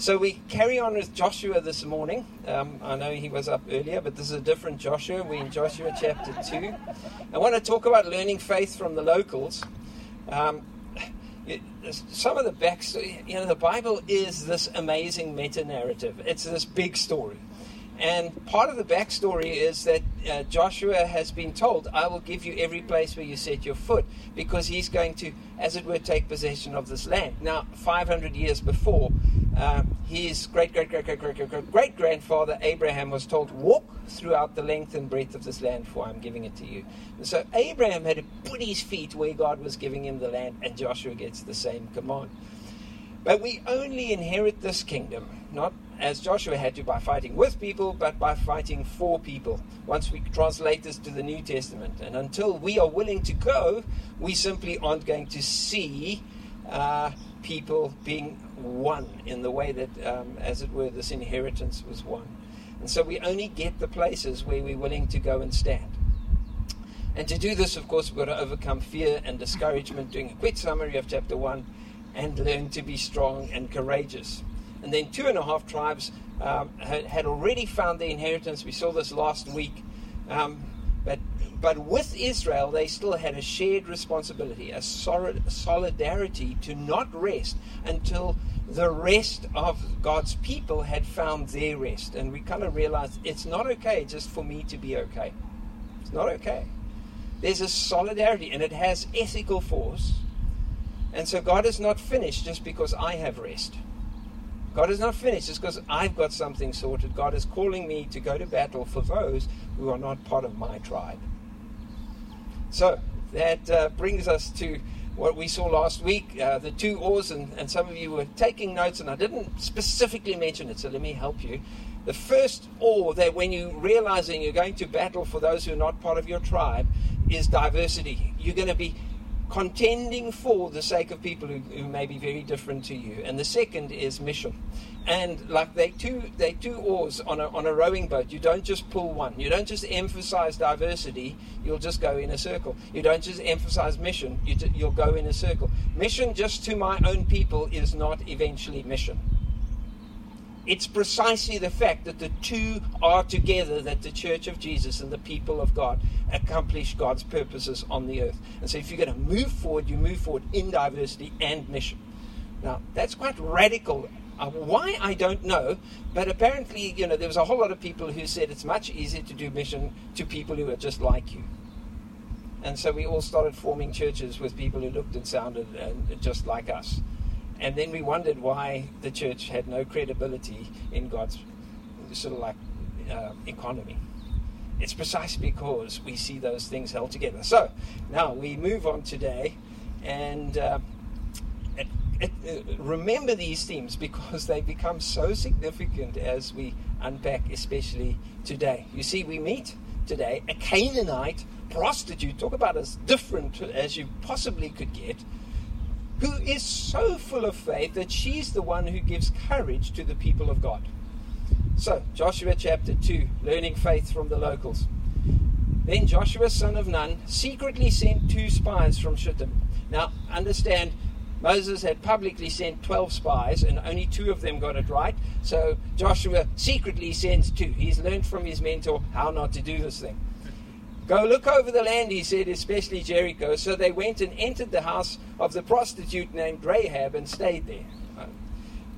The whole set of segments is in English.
So we carry on with Joshua this morning. Um, I know he was up earlier, but this is a different Joshua. We're in Joshua chapter 2. I want to talk about learning faith from the locals. Um, some of the backstory, you know, the Bible is this amazing meta narrative. It's this big story. And part of the backstory is that uh, Joshua has been told, I will give you every place where you set your foot, because he's going to, as it were, take possession of this land. Now, 500 years before, uh, his great, great, great, great, great, great, great grandfather Abraham was told, Walk throughout the length and breadth of this land, for I'm giving it to you. And so Abraham had to put his feet where God was giving him the land, and Joshua gets the same command. But we only inherit this kingdom, not as Joshua had to by fighting with people, but by fighting for people. Once we translate this to the New Testament. And until we are willing to go, we simply aren't going to see uh, people being won in the way that, um, as it were, this inheritance was won. And so we only get the places where we're willing to go and stand. And to do this, of course, we've got to overcome fear and discouragement, doing a quick summary of chapter 1 and learn to be strong and courageous. And then two and a half tribes um, had, had, already found their inheritance. We saw this last week. Um, but, but with Israel, they still had a shared responsibility, a solid, solidarity to not rest until the rest of God's people had found their rest. And we kind of realized it's not okay just for me to be okay. It's not okay. There's a solidarity, and it has ethical force and so God is not finished just because I have rest. God is not finished just because I've got something sorted. God is calling me to go to battle for those who are not part of my tribe. So that uh, brings us to what we saw last week uh, the two oars, and, and some of you were taking notes, and I didn't specifically mention it, so let me help you. The first oar that when you're realizing you're going to battle for those who are not part of your tribe is diversity. You're going to be contending for the sake of people who, who may be very different to you. And the second is mission. And like they two, they two oars on a, on a rowing boat. You don't just pull one. You don't just emphasize diversity. You'll just go in a circle. You don't just emphasize mission. You, you'll go in a circle. Mission just to my own people is not eventually mission. It's precisely the fact that the two are together that the church of Jesus and the people of God accomplish God's purposes on the earth. And so if you're going to move forward, you move forward in diversity and mission. Now, that's quite radical. Uh, why, I don't know, but apparently, you know, there was a whole lot of people who said it's much easier to do mission to people who are just like you. And so we all started forming churches with people who looked and sounded and just like us. And then we wondered why the church had no credibility in God's sort of like uh, economy. It's precisely because we see those things held together. So now we move on today and uh, it, it, uh, remember these themes because they become so significant as we unpack, especially today. You see, we meet today a Canaanite prostitute, talk about as different as you possibly could get who is so full of faith that she's the one who gives courage to the people of God. So, Joshua chapter 2, learning faith from the locals. Then Joshua, son of Nun, secretly sent two spies from Shittim. Now, understand, Moses had publicly sent 12 spies, and only two of them got it right. So, Joshua secretly sends two. He's learned from his mentor how not to do this thing. Go look over the land, he said, especially Jericho. So they went and entered the house of the prostitute named Rahab and stayed there.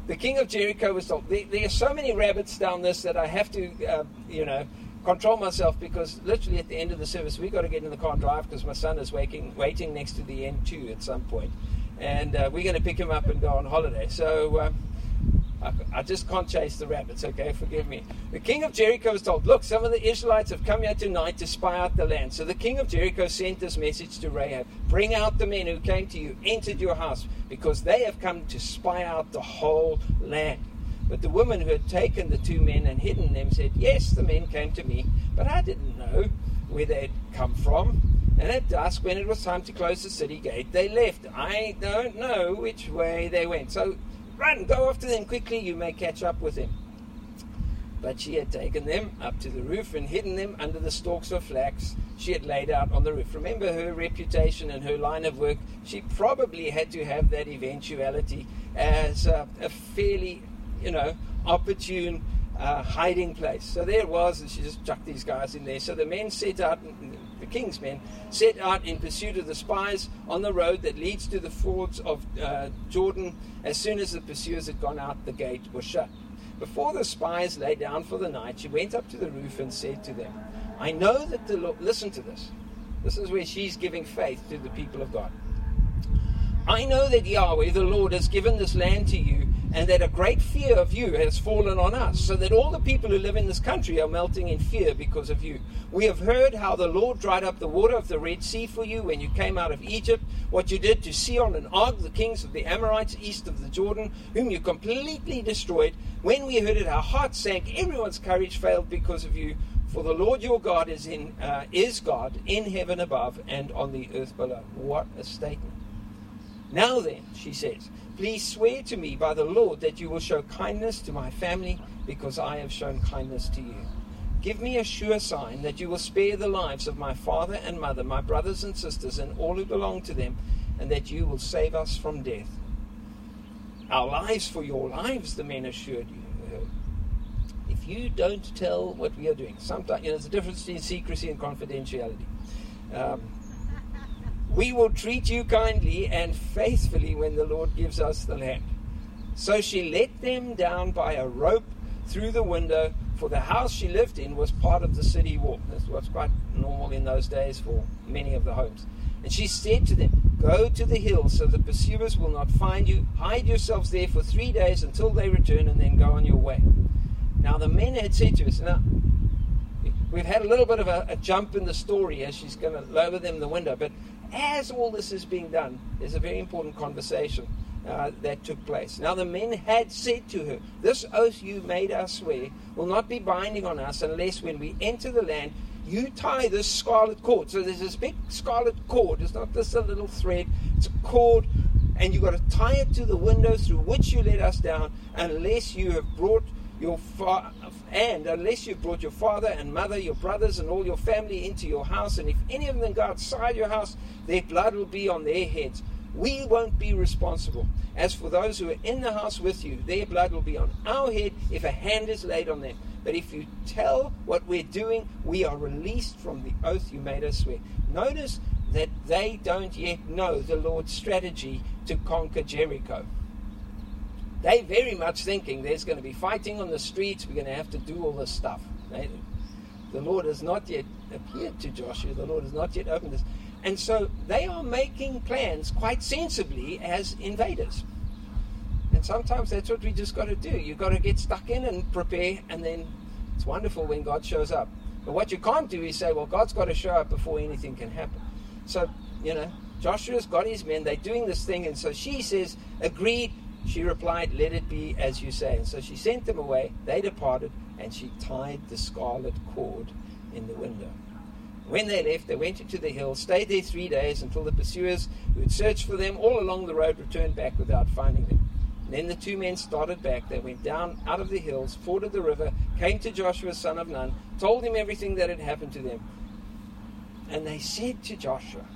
The king of Jericho was told, there, there are so many rabbits down this that I have to, uh, you know, control myself because literally at the end of the service, we've got to get in the car and drive because my son is waiting, waiting next to the N2 at some point. And uh, we're going to pick him up and go on holiday. So. Uh, I, just can't chase the rabbits, okay? Forgive me. The king of Jericho was told, Look, some of the Israelites have come here tonight to spy out the land. So the king of Jericho sent this message to Rahab Bring out the men who came to you, entered your house, because they have come to spy out the whole land. But the woman who had taken the two men and hidden them said, Yes, the men came to me, but I didn't know where they'd come from. And at dusk, when it was time to close the city gate, they left. I don't know which way they went. So Run, go after them quickly, you may catch up with him. But she had taken them up to the roof and hidden them under the stalks of flax she had laid out on the roof. Remember her reputation and her line of work. She probably had to have that eventuality as a, a fairly you know, opportune uh, hiding place. So there it was, and she just chucked these guys in there. So the men set out, the king's men, set out in pursuit of the spies on the road that leads to the fords of uh, Jordan. As soon as the pursuers had gone out, the gate was shut. Before the spies lay down for the night, she went up to the roof and said to them, I know that the Lord, listen to this. This is where she's giving faith to the people of God. I know that Yahweh, the Lord, has given this land to you, and that a great fear of you has fallen on us, so that all the people who live in this country are melting in fear because of you. We have heard how the Lord dried up the water of the Red Sea for you when you came out of Egypt, what you did to Sihon and Og, the kings of the Amorites east of the Jordan, whom you completely destroyed. When we heard it, our hearts sank, everyone's courage failed because of you. For the Lord your God is in uh, is God in heaven above and on the earth below. What a statement! Now then, she says, please swear to me by the Lord that you will show kindness to my family because I have shown kindness to you. Give me a sure sign that you will spare the lives of my father and mother, my brothers and sisters, and all who belong to them, and that you will save us from death. Our lives for your lives, the men assured you. If you don't tell what we are doing, sometimes you know, there's a difference between secrecy and confidentiality. Um, we will treat you kindly and faithfully when the Lord gives us the land. So she let them down by a rope through the window, for the house she lived in was part of the city wall. That's what's quite normal in those days for many of the homes. And she said to them, Go to the hills so the pursuers will not find you. Hide yourselves there for three days until they return, and then go on your way. Now the men had said to us, Now, we've had a little bit of a, a jump in the story as she's going to lower them the window, but as all this is being done, there's a very important conversation uh, that took place. Now, the men had said to her, This oath you made us swear will not be binding on us unless when we enter the land, you tie this scarlet cord. So there's this big scarlet cord. It's not just a little thread, it's a cord, and you've got to tie it to the window through which you let us down unless you have brought your fa- and unless you've brought your father and mother, your brothers, and all your family into your house, and if any of them go outside your house, their blood will be on their heads. We won't be responsible. As for those who are in the house with you, their blood will be on our head if a hand is laid on them. But if you tell what we're doing, we are released from the oath you made us swear. Notice that they don't yet know the Lord's strategy to conquer Jericho. They very much thinking there's going to be fighting on the streets, we're going to have to do all this stuff. The Lord has not yet appeared to Joshua, the Lord has not yet opened this. And so they are making plans quite sensibly as invaders. And sometimes that's what we just got to do. You've got to get stuck in and prepare, and then it's wonderful when God shows up. But what you can't do is say, well, God's got to show up before anything can happen. So, you know, Joshua's got his men, they're doing this thing, and so she says, agreed. She replied, Let it be as you say. And so she sent them away. They departed, and she tied the scarlet cord in the window. When they left, they went into the hill, stayed there three days until the pursuers who had searched for them all along the road returned back without finding them. And then the two men started back. They went down out of the hills, forded the river, came to Joshua, son of Nun, told him everything that had happened to them. And they said to Joshua,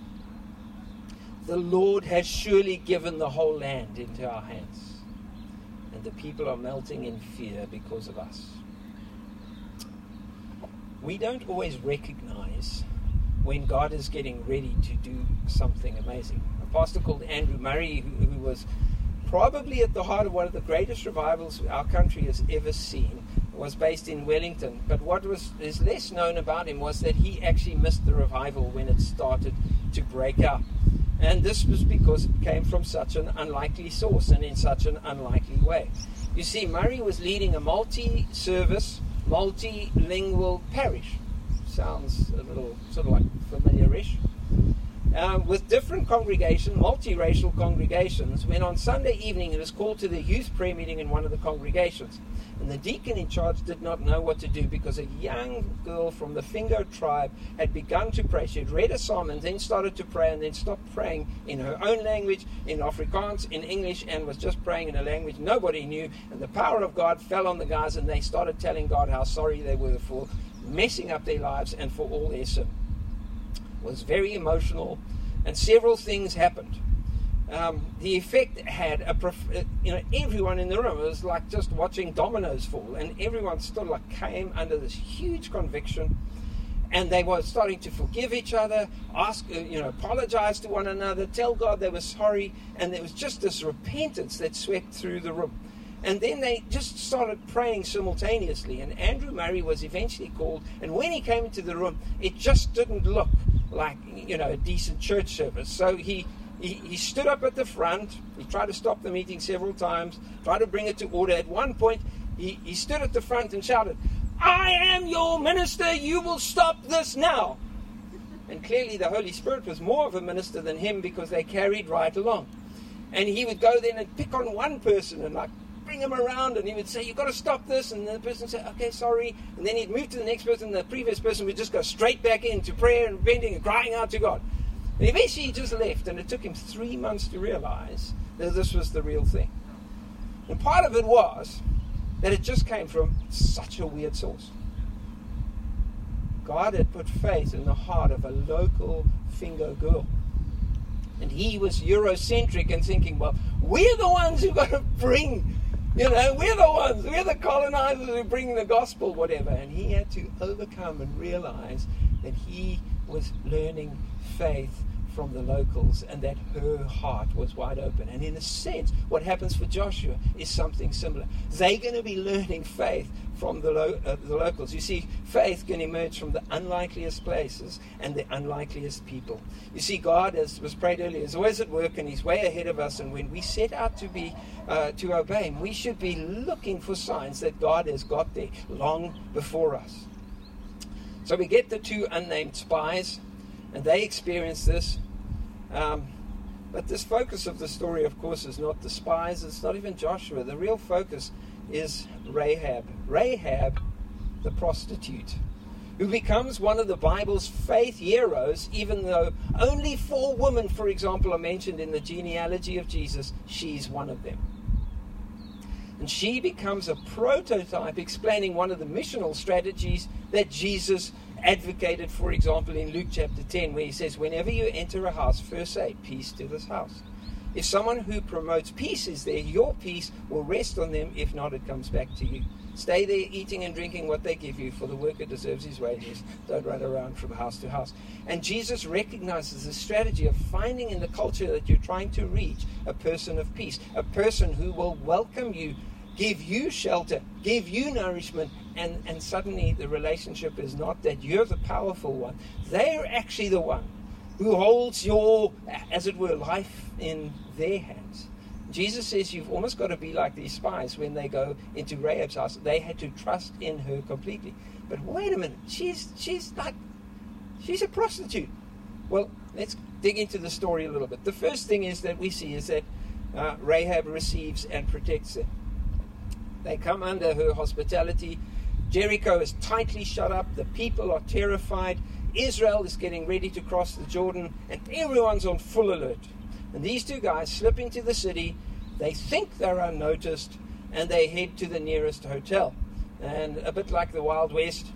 The Lord has surely given the whole land into our hands, and the people are melting in fear because of us we don't always recognize when God is getting ready to do something amazing. A pastor called Andrew Murray, who, who was probably at the heart of one of the greatest revivals our country has ever seen, was based in Wellington. But what was is less known about him was that he actually missed the revival when it started to break out. And this was because it came from such an unlikely source and in such an unlikely way. You see, Murray was leading a multi service multilingual parish. Sounds a little sort of like familiarish. Um, with different congregations, multiracial congregations, when on Sunday evening it was called to the youth prayer meeting in one of the congregations. And the deacon in charge did not know what to do because a young girl from the Fingo tribe had begun to pray. She had read a psalm and then started to pray and then stopped praying in her own language, in Afrikaans, in English, and was just praying in a language nobody knew. And the power of God fell on the guys and they started telling God how sorry they were for messing up their lives and for all their sin. It was very emotional and several things happened. Um, the effect had a prof- uh, you know everyone in the room was like just watching dominoes fall, and everyone still like came under this huge conviction, and they were starting to forgive each other, ask uh, you know apologize to one another, tell God they were sorry, and there was just this repentance that swept through the room. And then they just started praying simultaneously. And Andrew Murray was eventually called. And when he came into the room, it just didn't look like, you know, a decent church service. So he he, he stood up at the front. He tried to stop the meeting several times, tried to bring it to order. At one point, he, he stood at the front and shouted, I am your minister. You will stop this now. And clearly, the Holy Spirit was more of a minister than him because they carried right along. And he would go then and pick on one person and like bring him around and he would say, You've got to stop this. And the person would say, Okay, sorry. And then he'd move to the next person. The previous person would just go straight back into prayer and bending and crying out to God. And eventually he just left, and it took him three months to realize that this was the real thing. And part of it was that it just came from such a weird source. God had put faith in the heart of a local Fingo girl. And he was Eurocentric and thinking, well, we're the ones who've got to bring, you know, we're the ones, we're the colonizers who bring the gospel, whatever. And he had to overcome and realize that he was learning faith from the locals and that her heart was wide open. And in a sense, what happens for Joshua is something similar. They're going to be learning faith from the, lo- uh, the locals. You see, faith can emerge from the unlikeliest places and the unlikeliest people. You see, God, as was prayed earlier, is always at work and He's way ahead of us. And when we set out to be uh, to obey Him, we should be looking for signs that God has got there long before us. So we get the two unnamed spies, and they experience this. Um, but this focus of the story, of course, is not the spies, it's not even Joshua. The real focus is Rahab. Rahab, the prostitute, who becomes one of the Bible's faith heroes, even though only four women, for example, are mentioned in the genealogy of Jesus. She's one of them. And she becomes a prototype explaining one of the missional strategies that Jesus advocated, for example, in Luke chapter 10, where he says, Whenever you enter a house, first say, Peace to this house. If someone who promotes peace is there, your peace will rest on them. If not, it comes back to you. Stay there eating and drinking what they give you, for the worker deserves his wages. Don't run around from house to house. And Jesus recognizes the strategy of finding in the culture that you're trying to reach a person of peace, a person who will welcome you, give you shelter, give you nourishment, and, and suddenly the relationship is not that you're the powerful one. They're actually the one who holds your, as it were, life in their hands. Jesus says you've almost got to be like these spies when they go into Rahab's house. They had to trust in her completely. But wait a minute, she's she's like she's a prostitute. Well, let's dig into the story a little bit. The first thing is that we see is that uh, Rahab receives and protects them. They come under her hospitality. Jericho is tightly shut up. The people are terrified. Israel is getting ready to cross the Jordan, and everyone's on full alert. And these two guys slip into the city. They think they're unnoticed, and they head to the nearest hotel. And a bit like the Wild West,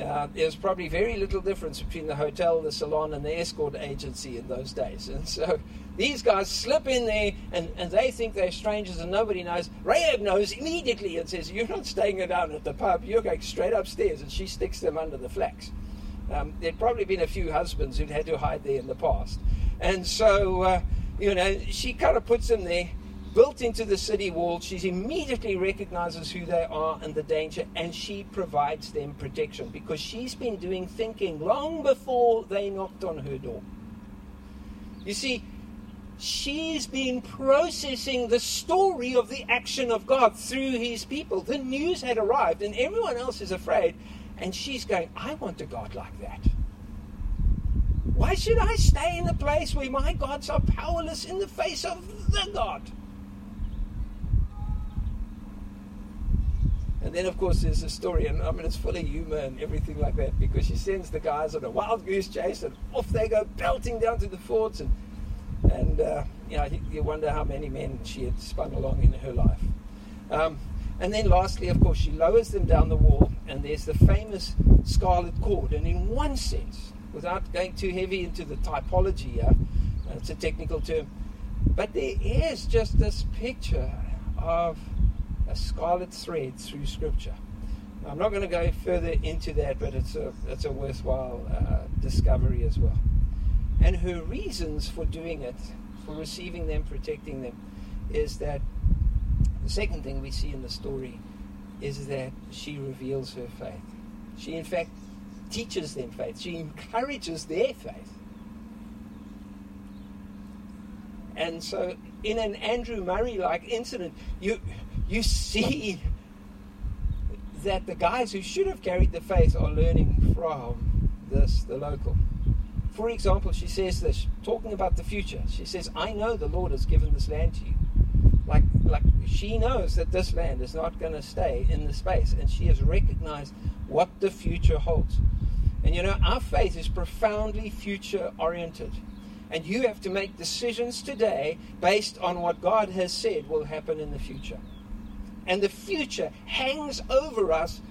uh, there's probably very little difference between the hotel, the salon, and the escort agency in those days. And so these guys slip in there and, and they think they're strangers and nobody knows. Rahab knows immediately and says, You're not staying down at the pub, you're going straight upstairs. And she sticks them under the flax. Um, there'd probably been a few husbands who'd had to hide there in the past. And so, uh, you know, she kind of puts them there built into the city wall. She immediately recognizes who they are and the danger, and she provides them protection because she's been doing thinking long before they knocked on her door. You see, she's been processing the story of the action of God through his people. The news had arrived, and everyone else is afraid, and she's going, I want a God like that. Why should I stay in a place where my gods are powerless in the face of the God? And then, of course, there's a story, and I mean, it's full of humor and everything like that, because she sends the guys on a wild goose chase, and off they go, belting down to the forts, and and uh, you know, you wonder how many men she had spun along in her life. Um, and then, lastly, of course, she lowers them down the wall, and there's the famous scarlet cord. And in one sense, without going too heavy into the typology here, uh, it's a technical term, But there is just this picture of a scarlet thread through Scripture. I'm not going to go further into that, but it's a, it's a worthwhile uh, discovery as well. And her reasons for doing it, for receiving them, protecting them, is that the second thing we see in the story is that she reveals her faith. She, in fact, teaches them faith, she encourages their faith. And so, in an Andrew Murray like incident, you, you see that the guys who should have carried the faith are learning from this, the local. For example, she says this, talking about the future. She says, I know the Lord has given this land to you. Like, like she knows that this land is not going to stay in the space, and she has recognized what the future holds. And you know, our faith is profoundly future oriented. And you have to make decisions today based on what God has said will happen in the future. And the future hangs over us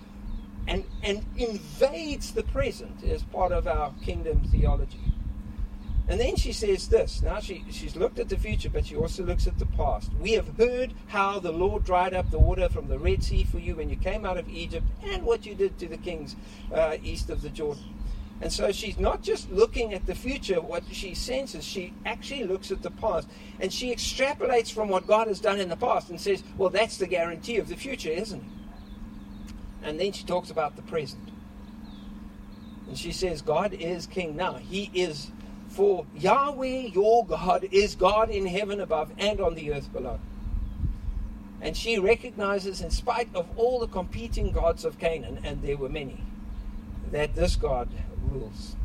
and, and invades the present as part of our kingdom theology. And then she says this. Now she, she's looked at the future, but she also looks at the past. We have heard how the Lord dried up the water from the Red Sea for you when you came out of Egypt and what you did to the kings uh, east of the Jordan. And so she's not just looking at the future, what she senses, she actually looks at the past. And she extrapolates from what God has done in the past and says, well, that's the guarantee of the future, isn't it? And then she talks about the present. And she says, God is king now. He is for Yahweh your God is God in heaven above and on the earth below. And she recognizes, in spite of all the competing gods of Canaan, and there were many, that this God rules.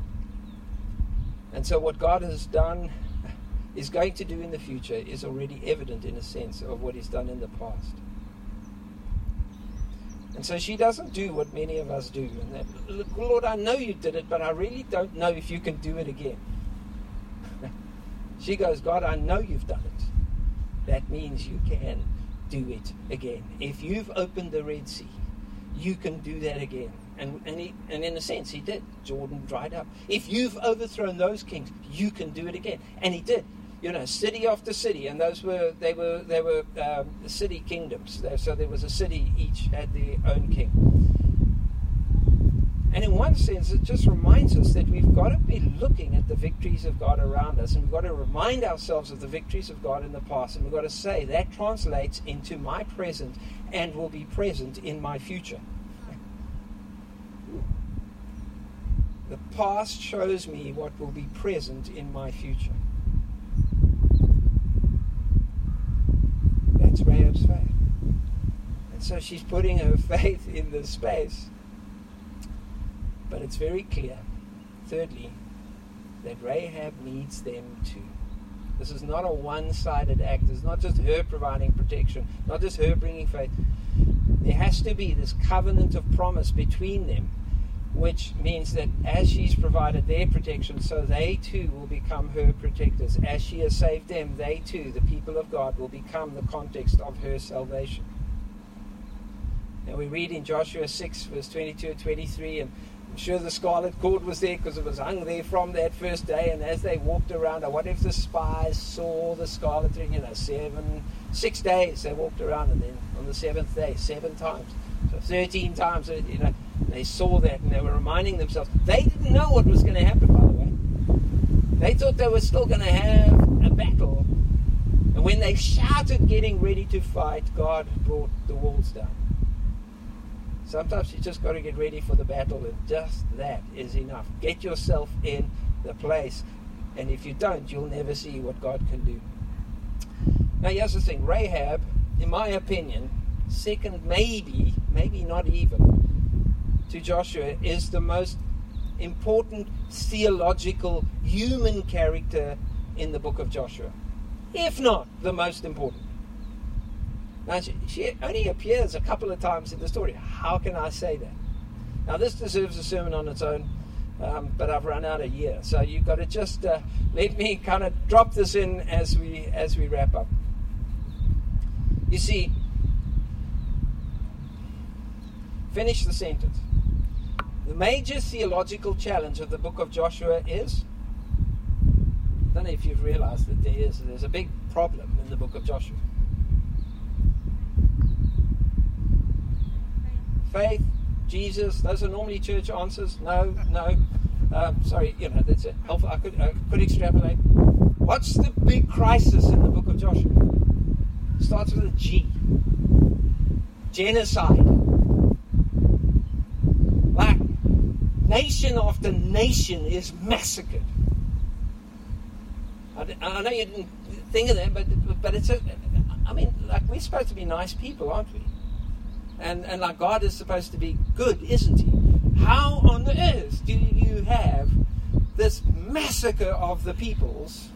And so, what God has done, is going to do in the future, is already evident in a sense of what He's done in the past. And so she doesn't do what many of us do. And that, Lord, I know you did it, but I really don't know if you can do it again. She goes, God, I know you've done it. That means you can do it again. If you've opened the Red Sea, you can do that again. And, and, he, and in a sense, he did. Jordan dried up. If you've overthrown those kings, you can do it again. And he did. You know, city after city, and those were they were they were um, city kingdoms. So there was a city each had their own king. And in one sense, it just reminds us that we've got to be looking at the victories of God around us, and we've got to remind ourselves of the victories of God in the past, and we've got to say that translates into my present and will be present in my future. The past shows me what will be present in my future. Rahab's faith. And so she's putting her faith in the space but it's very clear, thirdly, that Rahab needs them too. This is not a one sided act. It's not just her providing protection, not just her bringing faith. There has to be this covenant of promise between them, which means that as she's provided their protection, so they too will become her protectors. As she has saved them, they too, the people of God, will become the context of her salvation. And we read in Joshua 6, verse 22 and 23, and I'm sure the scarlet cord was there because it was hung there from that first day. And as they walked around, I wonder if the spies saw the scarlet ring, you know, seven, six days they walked around, and then on the seventh day, seven times. So 13 times, you know, they saw that and they were reminding themselves. They didn't know what was going to happen, by the way. They thought they were still going to have a battle. And when they shouted, getting ready to fight, God brought the walls down. Sometimes you just got to get ready for the battle, and just that is enough. Get yourself in the place, and if you don't, you'll never see what God can do. Now, here's the thing Rahab, in my opinion, second, maybe, maybe not even, to Joshua, is the most important theological human character in the book of Joshua, if not the most important. Now, she, she only appears a couple of times in the story. How can I say that? Now, this deserves a sermon on its own, um, but I've run out of year. So you've got to just uh, let me kind of drop this in as we as we wrap up. You see, finish the sentence. The major theological challenge of the book of Joshua is. I don't know if you've realized that there is there's a big problem in the book of Joshua? Faith, Jesus, those are normally church answers. No, no. Um, sorry, you know, that's it. I could, I could extrapolate. What's the big crisis in the book of Joshua? It starts with a G. Genocide. Like, nation after nation is massacred. I, I know you didn't think of that, but, but it's a, I mean, like, we're supposed to be nice people, aren't we? And, and like, God is supposed to be good, isn't He? How on earth do you have this massacre of the peoples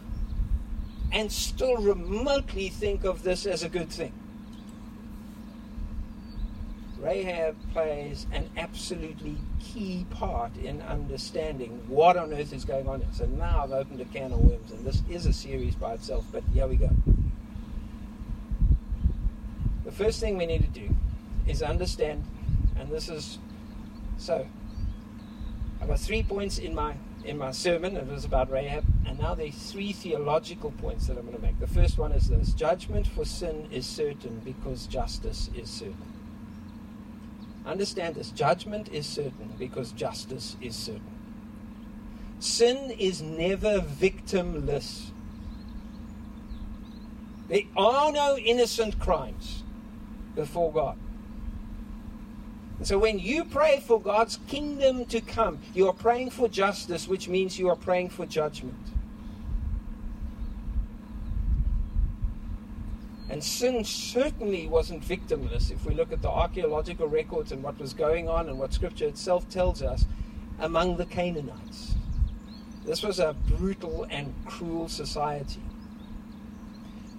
and still remotely think of this as a good thing? Rahab plays an absolutely key part in understanding what on earth is going on. Here. So now I've opened a can of worms, and this is a series by itself, but here we go. The first thing we need to do is understand, and this is so. I've got three points in my in my sermon. It was about Rahab, and now there's three theological points that I'm going to make. The first one is this: judgment for sin is certain because justice is certain. Understand this judgment is certain because justice is certain. Sin is never victimless. There are no innocent crimes before God. And so when you pray for God's kingdom to come, you are praying for justice, which means you are praying for judgment. And sin certainly wasn't victimless if we look at the archaeological records and what was going on and what Scripture itself tells us among the Canaanites. This was a brutal and cruel society.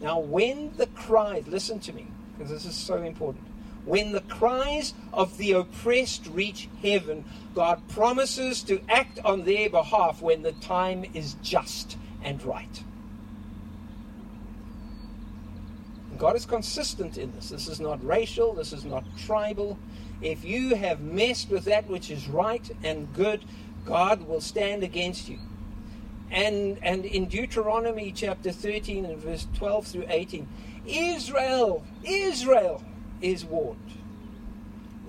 Now, when the cries, listen to me, because this is so important. When the cries of the oppressed reach heaven, God promises to act on their behalf when the time is just and right. God is consistent in this. This is not racial, this is not tribal. If you have messed with that which is right and good, God will stand against you. And, and in Deuteronomy chapter 13 and verse 12 through 18, Israel, Israel is warned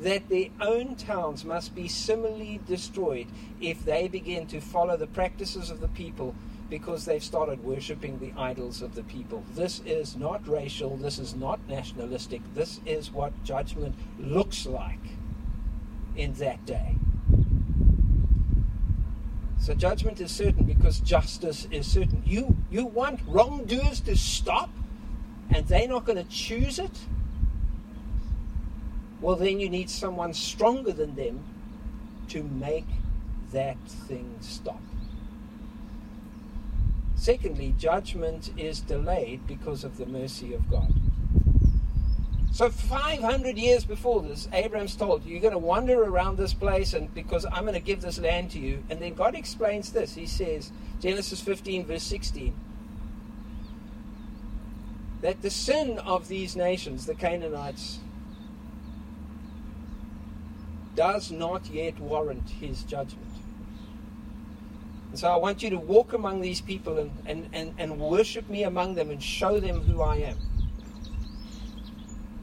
that their own towns must be similarly destroyed if they begin to follow the practices of the people because they've started worshipping the idols of the people. This is not racial, this is not nationalistic, this is what judgment looks like in that day. So judgment is certain because justice is certain. You you want wrongdoers to stop and they're not going to choose it? Well then you need someone stronger than them to make that thing stop. Secondly, judgment is delayed because of the mercy of God. So 500 years before this, Abraham's told, you're going to wander around this place and because I'm going to give this land to you. And then God explains this. He says, Genesis 15 verse 16, that the sin of these nations, the Canaanites, does not yet warrant his judgment. So I want you to walk among these people and, and, and, and worship me among them and show them who I am.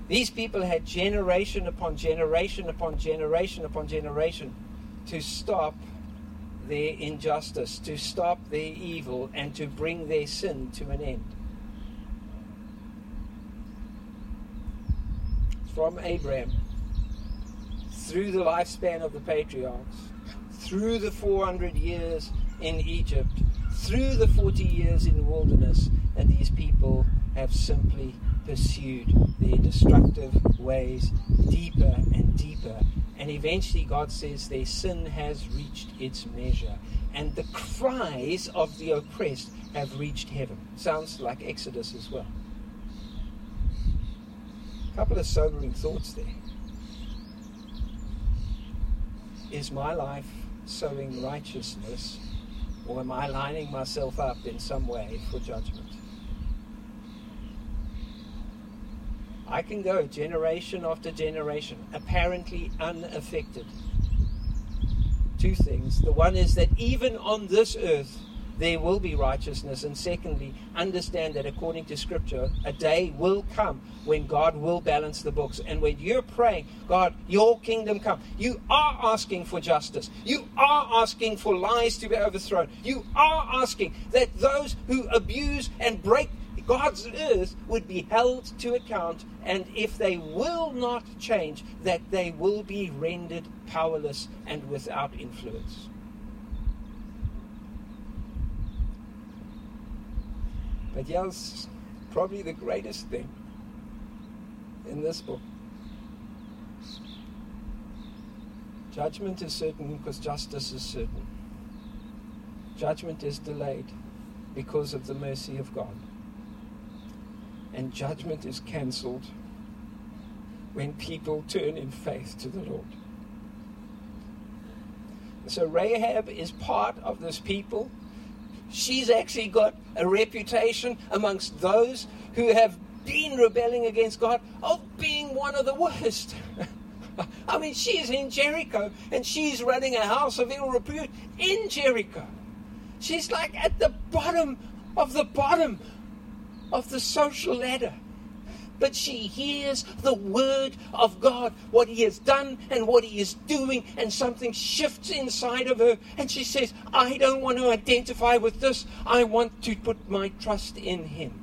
These people had generation upon generation upon generation upon generation to stop their injustice, to stop their evil, and to bring their sin to an end. From Abraham, through the lifespan of the patriarchs, through the 400 years in Egypt through the 40 years in the wilderness, and these people have simply pursued their destructive ways deeper and deeper. And eventually, God says their sin has reached its measure, and the cries of the oppressed have reached heaven. Sounds like Exodus as well. A couple of sobering thoughts there. Is my life sowing righteousness or am I lining myself up in some way for judgment? I can go generation after generation, apparently unaffected. Two things. The one is that even on this earth, there will be righteousness. And secondly, understand that according to Scripture, a day will come when God will balance the books. And when you're praying, God, your kingdom come, you are asking for justice. You are asking for lies to be overthrown. You are asking that those who abuse and break God's earth would be held to account, and if they will not change, that they will be rendered powerless and without influence. But yes, probably the greatest thing in this book. Judgment is certain because justice is certain. Judgment is delayed because of the mercy of God. And judgment is cancelled when people turn in faith to the Lord. So Rahab is part of this people she's actually got a reputation amongst those who have been rebelling against God of being one of the worst. I mean, she's in Jericho and she's running a house of ill repute in Jericho. She's like at the bottom of the bottom of the social ladder but she hears the word of God, what he has done and what he is doing, and something shifts inside of her. And she says, I don't want to identify with this. I want to put my trust in him.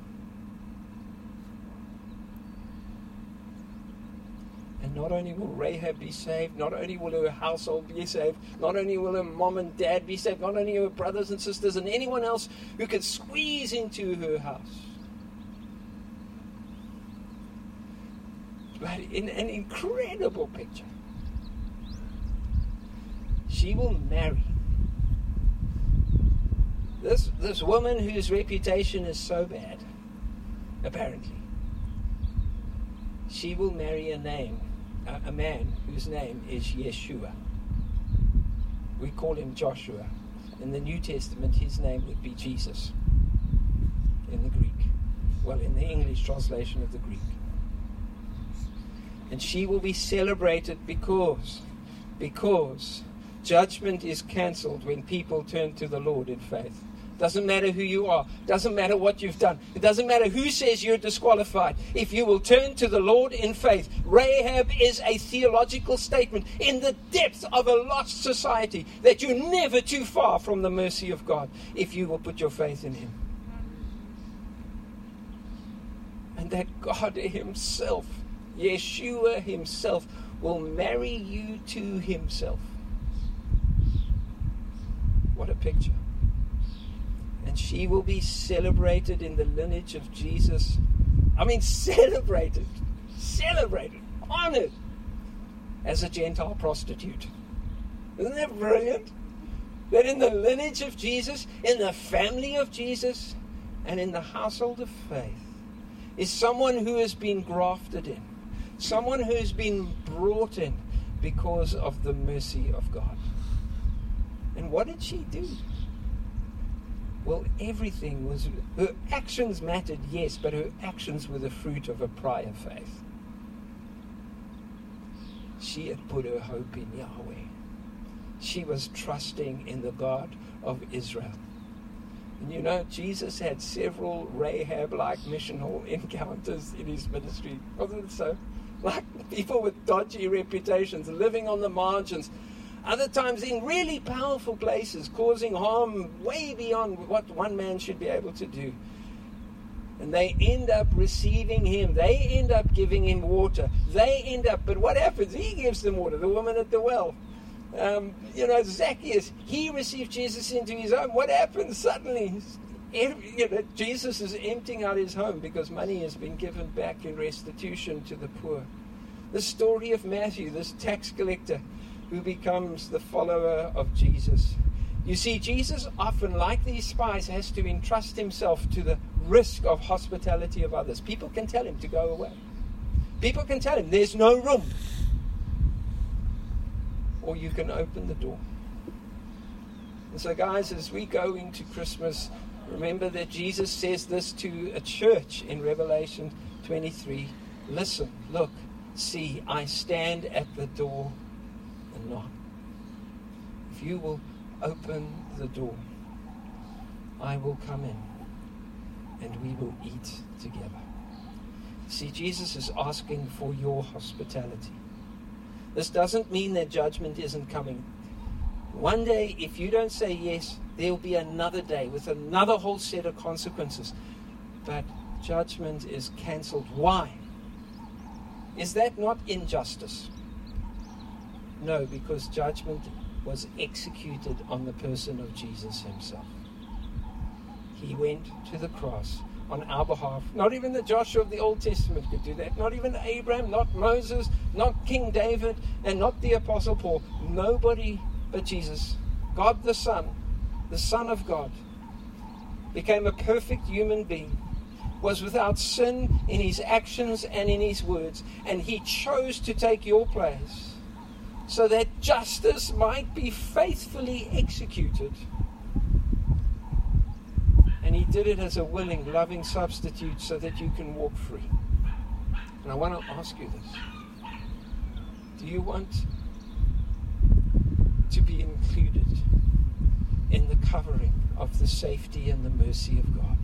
And not only will Rahab be saved, not only will her household be saved, not only will her mom and dad be saved, not only her brothers and sisters and anyone else who could squeeze into her house but in an incredible picture. She will marry. This, this woman whose reputation is so bad, apparently, she will marry a name, a, a man whose name is Yeshua. We call him Joshua. In the New Testament, his name would be Jesus in the Greek. Well, in the English translation of the Greek and she will be celebrated because because judgment is cancelled when people turn to the Lord in faith. Doesn't matter who you are. Doesn't matter what you've done. It doesn't matter who says you're disqualified. If you will turn to the Lord in faith, Rahab is a theological statement in the depth of a lost society that you're never too far from the mercy of God if you will put your faith in Him. And that God Himself Yeshua himself will marry you to himself. What a picture. And she will be celebrated in the lineage of Jesus. I mean, celebrated, celebrated, honored as a Gentile prostitute. Isn't that brilliant? That in the lineage of Jesus, in the family of Jesus, and in the household of faith is someone who has been grafted in Someone who's been brought in because of the mercy of God. And what did she do? Well, everything was. Her actions mattered, yes, but her actions were the fruit of a prior faith. She had put her hope in Yahweh. She was trusting in the God of Israel. And you know, Jesus had several Rahab like missional encounters in his ministry. Wasn't it so? Like people with dodgy reputations, living on the margins. Other times in really powerful places, causing harm way beyond what one man should be able to do. And they end up receiving him. They end up giving him water. They end up, but what happens? He gives them water, the woman at the well. Um, you know, Zacchaeus, he received Jesus into his home. What happens? Suddenly, you know, Jesus is emptying out his home because money has been given back in restitution to the poor. The story of Matthew, this tax collector who becomes the follower of Jesus. You see, Jesus often, like these spies, has to entrust himself to the risk of hospitality of others. People can tell him to go away. People can tell him there's no room. Or you can open the door. And so, guys, as we go into Christmas, Remember that Jesus says this to a church in Revelation 23 Listen, look, see, I stand at the door and knock. If you will open the door, I will come in and we will eat together. See, Jesus is asking for your hospitality. This doesn't mean that judgment isn't coming. One day, if you don't say yes, there'll be another day with another whole set of consequences. But judgment is cancelled. Why? Is that not injustice? No, because judgment was executed on the person of Jesus himself. He went to the cross on our behalf. Not even the Joshua of the Old Testament could do that. Not even Abraham, not Moses, not King David, and not the Apostle Paul. Nobody but Jesus, God the Son, the Son of God, became a perfect human being, was without sin in his actions and in his words, and he chose to take your place so that justice might be faithfully executed. And he did it as a willing, loving substitute so that you can walk free. And I want to ask you this Do you want to be included in the covering of the safety and the mercy of God,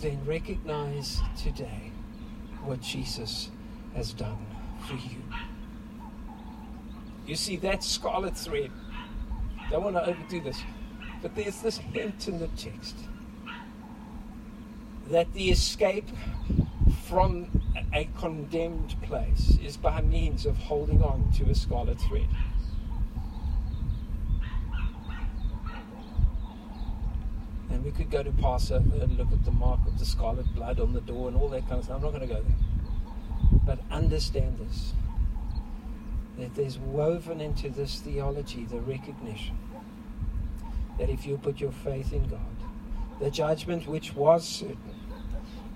then recognize today what Jesus has done for you. You see, that scarlet thread, don't want to overdo this, but there's this hint in the text that the escape from a condemned place is by means of holding on to a scarlet thread. We could go to Passover and look at the mark of the scarlet blood on the door and all that kind of stuff. I'm not going to go there. But understand this that there's woven into this theology the recognition that if you put your faith in God, the judgment which was certain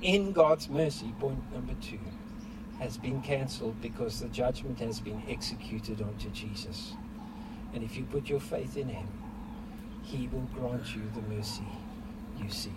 in God's mercy, point number two, has been cancelled because the judgment has been executed onto Jesus. And if you put your faith in Him, He will grant you the mercy you seek.